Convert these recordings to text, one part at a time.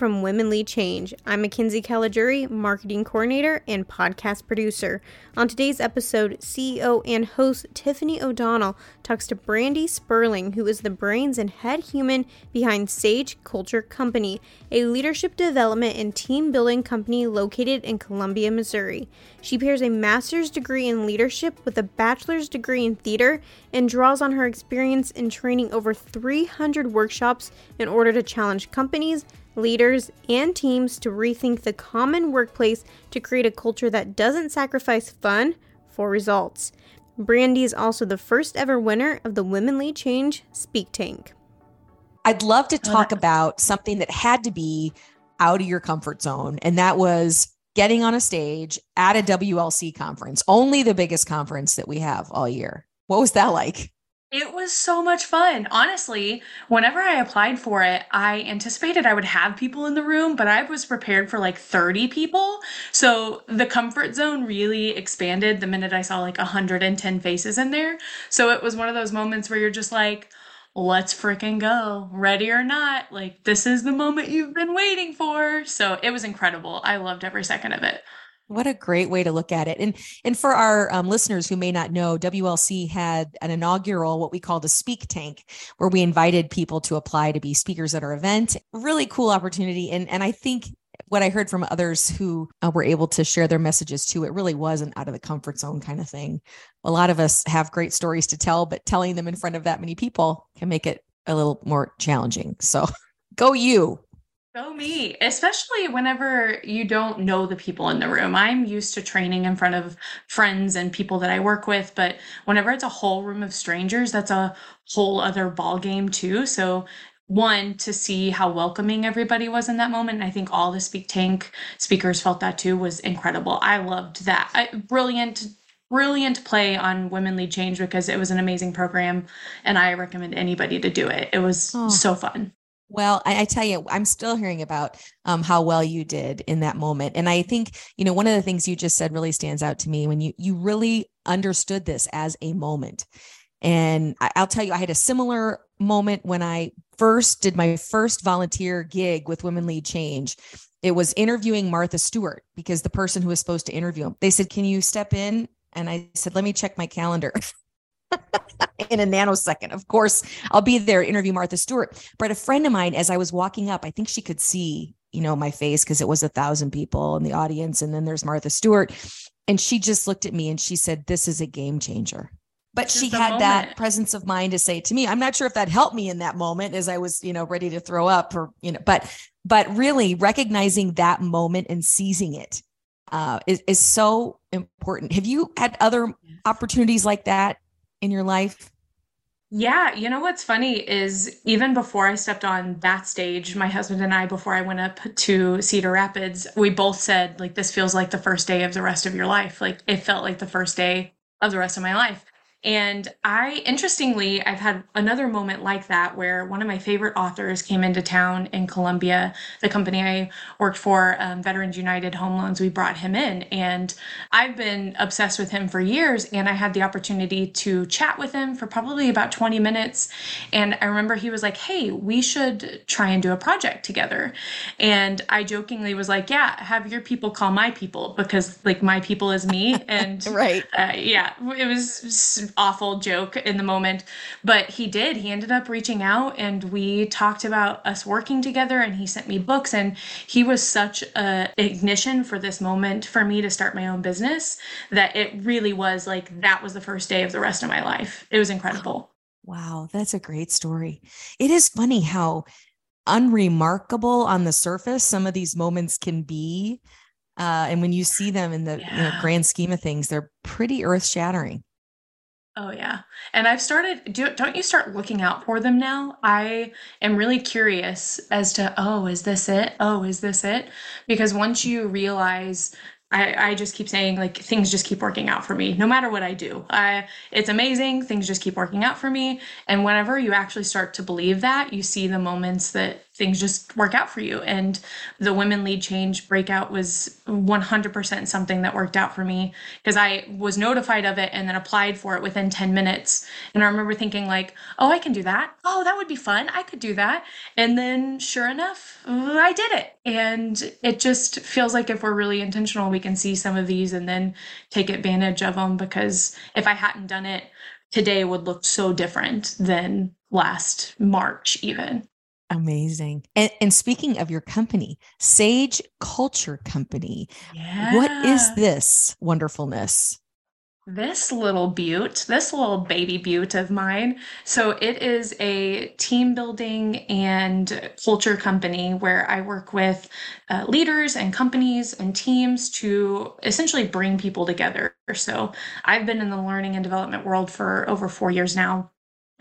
from Women Lead Change. I'm Mackenzie Caligiuri, marketing coordinator and podcast producer. On today's episode, CEO and host Tiffany O'Donnell talks to Brandi Spurling, who is the brains and head human behind Sage Culture Company, a leadership development and team building company located in Columbia, Missouri. She pairs a master's degree in leadership with a bachelor's degree in theater and draws on her experience in training over 300 workshops in order to challenge companies, leaders, and teams to rethink the common workplace to create a culture that doesn't sacrifice fun for results. Brandi is also the first ever winner of the Women Lead Change Speak Tank. I'd love to oh, talk about something that had to be out of your comfort zone, and that was getting on a stage at a WLC conference, only the biggest conference that we have all year. What was that like? It was so much fun. Honestly, whenever I applied for it, I anticipated I would have people in the room, but I was prepared for like 30 people. So the comfort zone really expanded the minute I saw like 110 faces in there. So it was one of those moments where you're just like, let's freaking go. Ready or not, like this is the moment you've been waiting for. So it was incredible. I loved every second of it. What a great way to look at it. And and for our um, listeners who may not know, WLC had an inaugural what we called a speak tank where we invited people to apply to be speakers at our event. Really cool opportunity and and I think what I heard from others who uh, were able to share their messages too, it really was an out of the comfort zone kind of thing. A lot of us have great stories to tell, but telling them in front of that many people can make it a little more challenging. So go you. Go me, especially whenever you don't know the people in the room. I'm used to training in front of friends and people that I work with, but whenever it's a whole room of strangers, that's a whole other ball game too. So one to see how welcoming everybody was in that moment and i think all the speak tank speakers felt that too was incredible i loved that I, brilliant brilliant play on women lead change because it was an amazing program and i recommend anybody to do it it was oh. so fun well, I, I, tell you, I'm still hearing about um, how well you did in that moment, and I think you know one of the things you just said really stands out to me when you you really understood this as a moment. And I, I'll tell you, I had a similar moment when I first did my first volunteer gig with Women Lead Change. It was interviewing Martha Stewart because the person who was supposed to interview him, they said, Can you step in? And I said, Let me check my calendar. in a nanosecond. Of course, I'll be there interview Martha Stewart. But a friend of mine, as I was walking up, I think she could see, you know, my face because it was a thousand people in the audience. And then there's Martha Stewart. And she just looked at me and she said, This is a game changer. But she had moment. that presence of mind to say to me, I'm not sure if that helped me in that moment as I was, you know, ready to throw up or, you know, but but really recognizing that moment and seizing it uh, is, is so important. Have you had other opportunities like that in your life? Yeah, you know what's funny is even before I stepped on that stage, my husband and I, before I went up to Cedar Rapids, we both said, like, this feels like the first day of the rest of your life. Like, it felt like the first day of the rest of my life. And I, interestingly, I've had another moment like that where one of my favorite authors came into town in Columbia, the company I worked for, um, Veterans United Home Loans. We brought him in, and I've been obsessed with him for years. And I had the opportunity to chat with him for probably about 20 minutes. And I remember he was like, Hey, we should try and do a project together. And I jokingly was like, Yeah, have your people call my people because, like, my people is me. And right. Uh, yeah, it was awful joke in the moment, but he did. He ended up reaching out and we talked about us working together and he sent me books and he was such a ignition for this moment for me to start my own business that it really was like that was the first day of the rest of my life. It was incredible. Wow, that's a great story. It is funny how unremarkable on the surface some of these moments can be. Uh, and when you see them in the yeah. you know, grand scheme of things, they're pretty earth shattering. Oh yeah. And I've started do don't you start looking out for them now? I am really curious as to oh, is this it? Oh, is this it? Because once you realize I, I just keep saying like things just keep working out for me no matter what I do. I it's amazing. Things just keep working out for me. And whenever you actually start to believe that, you see the moments that things just work out for you. And the Women Lead Change breakout was 100% something that worked out for me because I was notified of it and then applied for it within 10 minutes. And I remember thinking, like, oh, I can do that. Oh, that would be fun. I could do that. And then sure enough, I did it. And it just feels like if we're really intentional, we can see some of these and then take advantage of them because if I hadn't done it, today would look so different than last March, even. Amazing. And, and, speaking of your company, Sage Culture Company, yeah. what is this wonderfulness? This little butte, this little baby butte of mine. So, it is a team building and culture company where I work with uh, leaders and companies and teams to essentially bring people together. So, I've been in the learning and development world for over four years now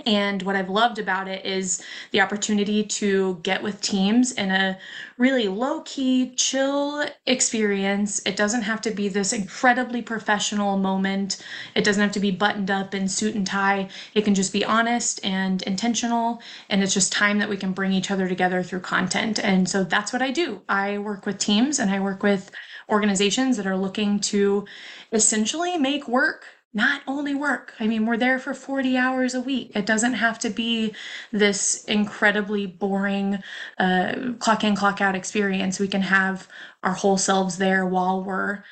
and what I've loved about it is the opportunity to get with teams in a really low key, chill experience. It doesn't have to be this incredibly professional moment. It doesn't have to be buttoned up in suit and tie. It can just be honest and intentional. And it's just time that we can bring each other together through content. And so that's what I do. I work with teams and I work with organizations that are looking to essentially make work not only work. I mean, we're there for 40 hours a week. It doesn't have to be this incredibly boring uh, clock in, clock out experience. We can have our whole selves there while we're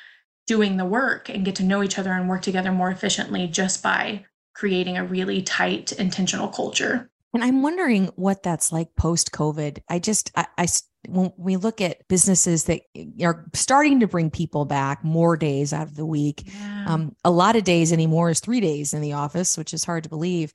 doing the work and get to know each other and work together more efficiently just by creating a really tight, intentional culture. And I'm wondering what that's like post COVID. I just, I, I, when we look at businesses that are starting to bring people back more days out of the week, yeah. um, a lot of days anymore is three days in the office, which is hard to believe.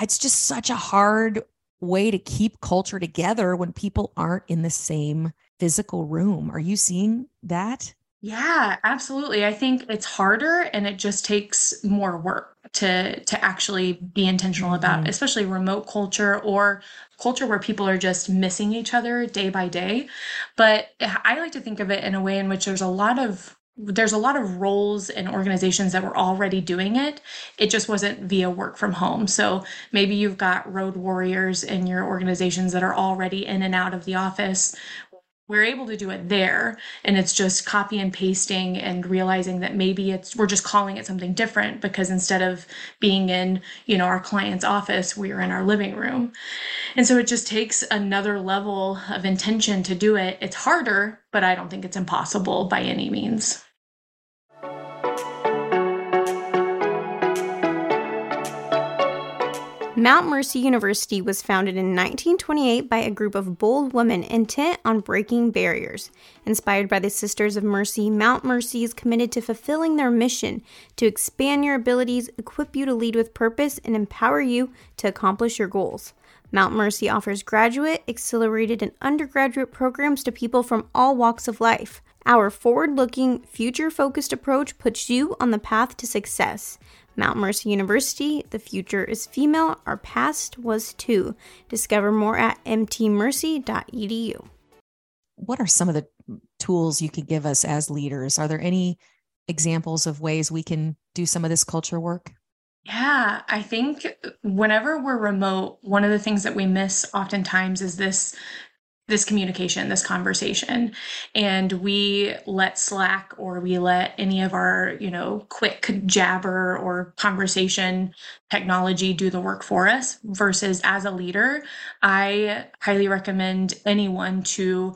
It's just such a hard way to keep culture together when people aren't in the same physical room. Are you seeing that? Yeah, absolutely. I think it's harder and it just takes more work to to actually be intentional about, mm-hmm. especially remote culture or culture where people are just missing each other day by day. But I like to think of it in a way in which there's a lot of there's a lot of roles and organizations that were already doing it. It just wasn't via work from home. So maybe you've got road warriors in your organizations that are already in and out of the office we're able to do it there. And it's just copy and pasting and realizing that maybe it's we're just calling it something different because instead of being in you know our client's office we're in our living room. And so it just takes another level of intention to do it. It's harder but i don't think it's impossible by any means Mount Mercy University was founded in 1928 by a group of bold women intent on breaking barriers. Inspired by the Sisters of Mercy, Mount Mercy is committed to fulfilling their mission to expand your abilities, equip you to lead with purpose, and empower you to accomplish your goals. Mount Mercy offers graduate, accelerated, and undergraduate programs to people from all walks of life. Our forward looking, future focused approach puts you on the path to success. Mount Mercy University, the future is female, our past was too. Discover more at mtmercy.edu. What are some of the tools you could give us as leaders? Are there any examples of ways we can do some of this culture work? Yeah, I think whenever we're remote, one of the things that we miss oftentimes is this this communication, this conversation, and we let Slack or we let any of our, you know, quick jabber or conversation technology do the work for us versus as a leader, I highly recommend anyone to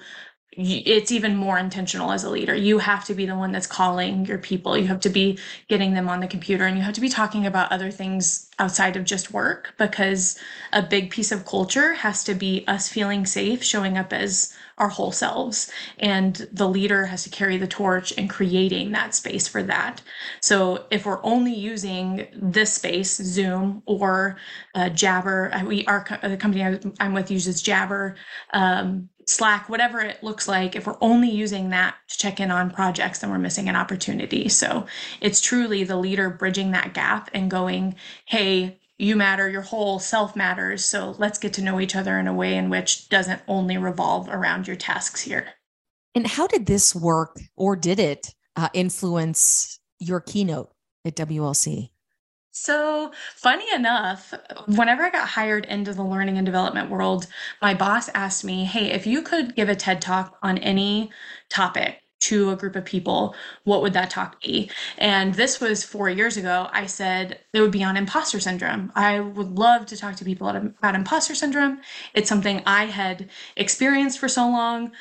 it's even more intentional as a leader. You have to be the one that's calling your people. You have to be getting them on the computer and you have to be talking about other things outside of just work because a big piece of culture has to be us feeling safe, showing up as our whole selves. And the leader has to carry the torch and creating that space for that. So if we're only using this space, Zoom or uh, Jabber, we our the company I'm with uses Jabber. Um, Slack, whatever it looks like, if we're only using that to check in on projects, then we're missing an opportunity. So it's truly the leader bridging that gap and going, hey, you matter, your whole self matters. So let's get to know each other in a way in which doesn't only revolve around your tasks here. And how did this work, or did it uh, influence your keynote at WLC? So, funny enough, whenever I got hired into the learning and development world, my boss asked me, Hey, if you could give a TED talk on any topic to a group of people, what would that talk be? And this was four years ago. I said it would be on imposter syndrome. I would love to talk to people about imposter syndrome. It's something I had experienced for so long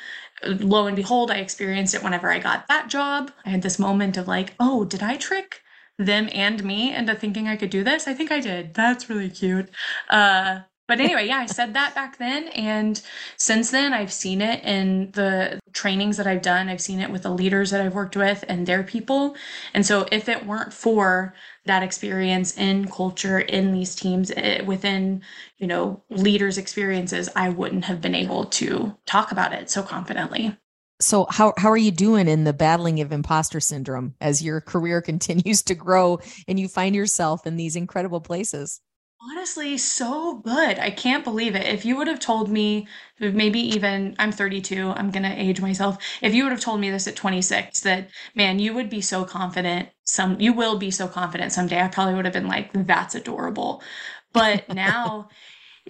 lo and behold, I experienced it whenever I got that job. I had this moment of like, oh, did I trick them and me into thinking I could do this. I think I did. That's really cute. Uh, but anyway, yeah, I said that back then. And since then, I've seen it in the trainings that I've done. I've seen it with the leaders that I've worked with and their people. And so, if it weren't for that experience in culture, in these teams, it, eh, within, you know, leaders' experiences, I wouldn't have been able to talk about it so confidently so how how are you doing in the battling of imposter syndrome as your career continues to grow and you find yourself in these incredible places? Honestly, so good. I can't believe it. If you would have told me, maybe even I'm 32, I'm going to age myself. If you would have told me this at 26, that man, you would be so confident. Some, you will be so confident someday. I probably would have been like, that's adorable. But now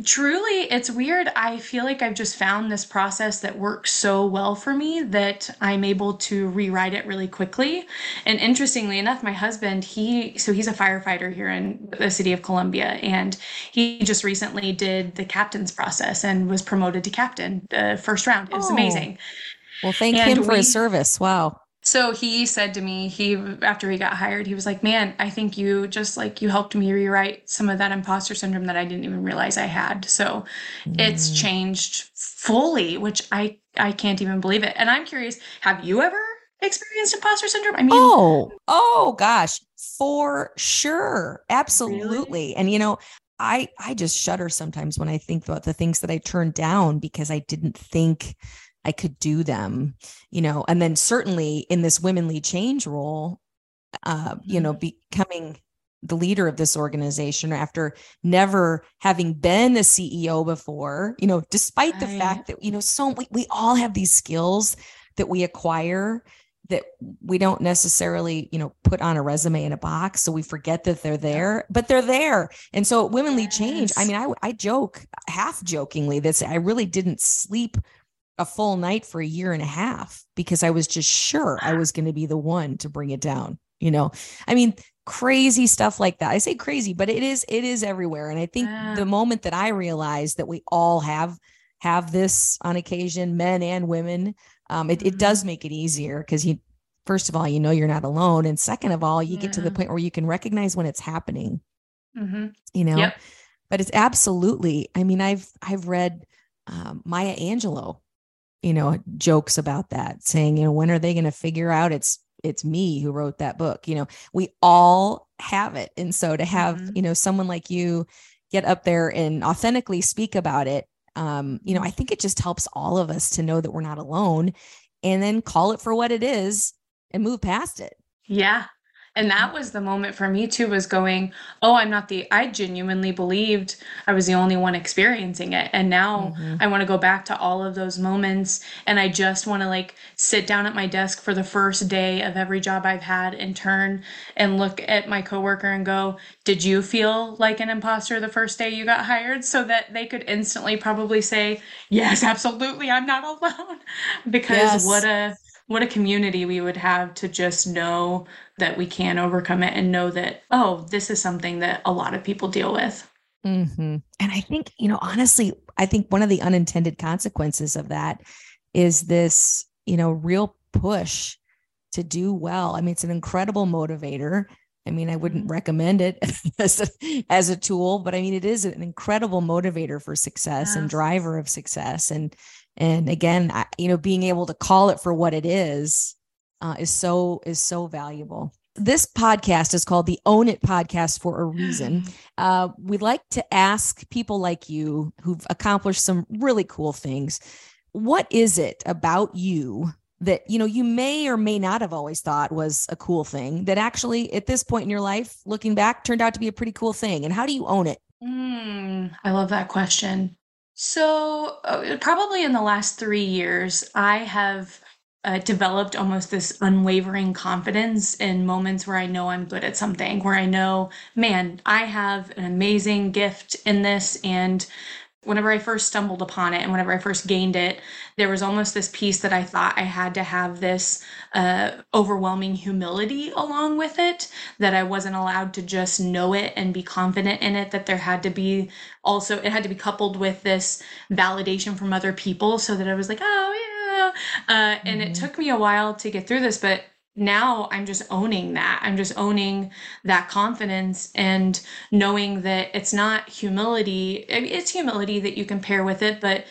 Truly, it's weird. I feel like I've just found this process that works so well for me that I'm able to rewrite it really quickly. And interestingly enough, my husband, he so he's a firefighter here in the city of Columbia and he just recently did the captain's process and was promoted to captain the first round. It was oh. amazing. Well, thank and him for we, his service. Wow. So he said to me, he after he got hired, he was like, "Man, I think you just like you helped me rewrite some of that imposter syndrome that I didn't even realize I had." So mm. it's changed fully, which I I can't even believe it. And I'm curious, have you ever experienced imposter syndrome? I mean, oh, oh gosh, for sure, absolutely. Really? And you know, I I just shudder sometimes when I think about the things that I turned down because I didn't think I could do them, you know, and then certainly in this women lead change role, uh, you know, mm-hmm. becoming the leader of this organization after never having been a CEO before, you know, despite the fact that, you know, so we, we all have these skills that we acquire that we don't necessarily, you know, put on a resume in a box. So we forget that they're there, but they're there. And so women lead change. I mean, I, I joke half jokingly that I really didn't sleep a full night for a year and a half because I was just sure I was going to be the one to bring it down. You know, I mean, crazy stuff like that. I say crazy, but it is it is everywhere. And I think yeah. the moment that I realized that we all have have this on occasion, men and women, um, it, mm-hmm. it does make it easier because you first of all, you know you're not alone. And second of all, you yeah. get to the point where you can recognize when it's happening. Mm-hmm. You know, yep. but it's absolutely, I mean, I've I've read um, Maya Angelou you know jokes about that saying you know when are they going to figure out it's it's me who wrote that book? You know we all have it. And so to have mm-hmm. you know someone like you get up there and authentically speak about it um you know i think it just helps all of us to know that we're not alone and then call it for what it is and move past it. Yeah and that was the moment for me too was going oh i'm not the i genuinely believed i was the only one experiencing it. And now mm-hmm. i want to go back to all of those moments. And i just want to like sit down at my desk for the first day of every job i've had and turn and look at my coworker and go did you feel like an imposter the first day you got hired? So that they could instantly probably say yes absolutely i'm not alone. Because yes. what a what a community we would have to just know that we can overcome it and know that, oh, this is something that a lot of people deal with. Mm-hmm. And I think, you know, honestly, I think one of the unintended consequences of that is this, you know, real push to do well. I mean, it's an incredible motivator. I mean, I wouldn't mm-hmm. recommend it as a, as a tool, but I mean, it is an incredible motivator for success and driver of success. And and again I, you know being able to call it for what it is uh, is so is so valuable. This podcast is called the own it podcast for a reason. Uh, we'd like to ask people like you who've accomplished some really cool things what is it about you that you know you may or may not have always thought was a cool thing that actually at this point in your life looking back turned out to be a pretty cool thing? And how do you own it? Mm, i love that question. So, uh, probably in the last three years, I have uh, developed almost this unwavering confidence in moments where I know I'm good at something, where I know, man, I have an amazing gift in this. And whenever I first stumbled upon it and whenever I first gained it, there was almost this piece that I thought I had to have this uh, overwhelming humility along with it, that I wasn't allowed to just know it and be confident in it, that there had to be also, it had to be coupled with this validation from other people so that I was like, oh, yeah. Uh, and mm-hmm. it took me a while to get through this, but now I'm just owning that. I'm just owning that confidence and knowing that it's not humility. It's humility that you can pair with it, but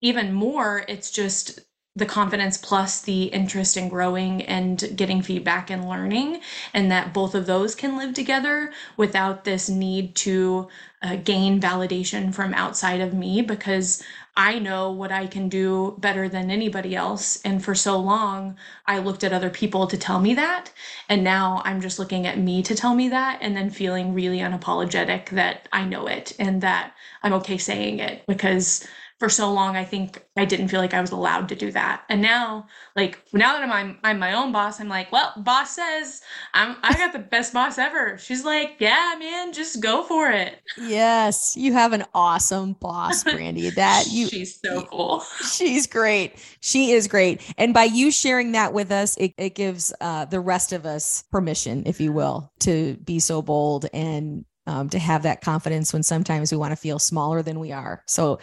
even more, it's just the confidence plus the interest in growing and getting feedback and learning, and that both of those can live together without this need to uh, gain validation from outside of me because I know what I can do better than anybody else. And for so long, I looked at other people to tell me that. And now I'm just looking at me to tell me that and then feeling really unapologetic that I know it and that I'm okay saying it because for so long i think i didn't feel like i was allowed to do that. And now like now that i'm i'm, my own boss i'm like well boss says i'm i got the best boss ever. She's like yeah man just go for it. Yes you have an awesome boss brandi that you she's so cool. She's great. She is great. And by you sharing that with us it, it gives uh, the rest of us permission if you will to be so bold and um, to have that confidence when sometimes we want to feel smaller than we are. So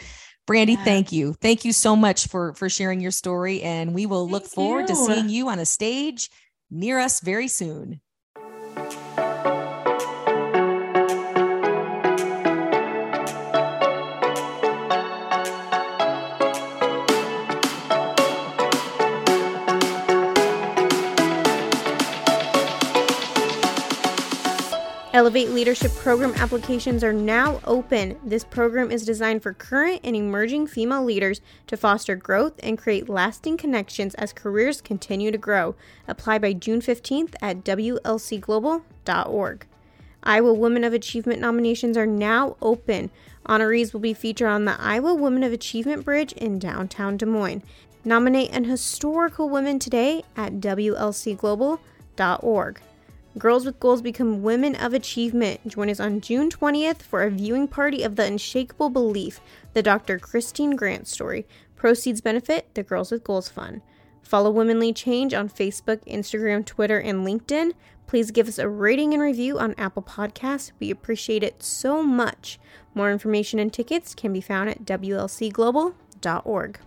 Brandi, yeah. thank you. Thank you so much for for sharing your story and we will look forward you. to seeing you on a stage near us very soon. Elevate Leadership Program applications are now open. This program is designed for current and emerging female leaders to foster growth and create lasting connections as careers continue to grow. Apply by June 15th at WLCglobal.org. Iowa Women of Achievement nominations are now open. Honorees will be featured on the Iowa Women of Achievement Bridge in downtown Des Moines. Nominate an historical woman today at WLCglobal.org. Girls with Goals become Women of Achievement. Join us on June 20th for a viewing party of The Unshakable Belief, the Dr. Christine Grant story. Proceeds benefit the Girls with Goals Fund. Follow Women Lead Change on Facebook, Instagram, Twitter, and LinkedIn. Please give us a rating and review on Apple Podcasts. We appreciate it so much. More information and tickets can be found at WLCglobal.org.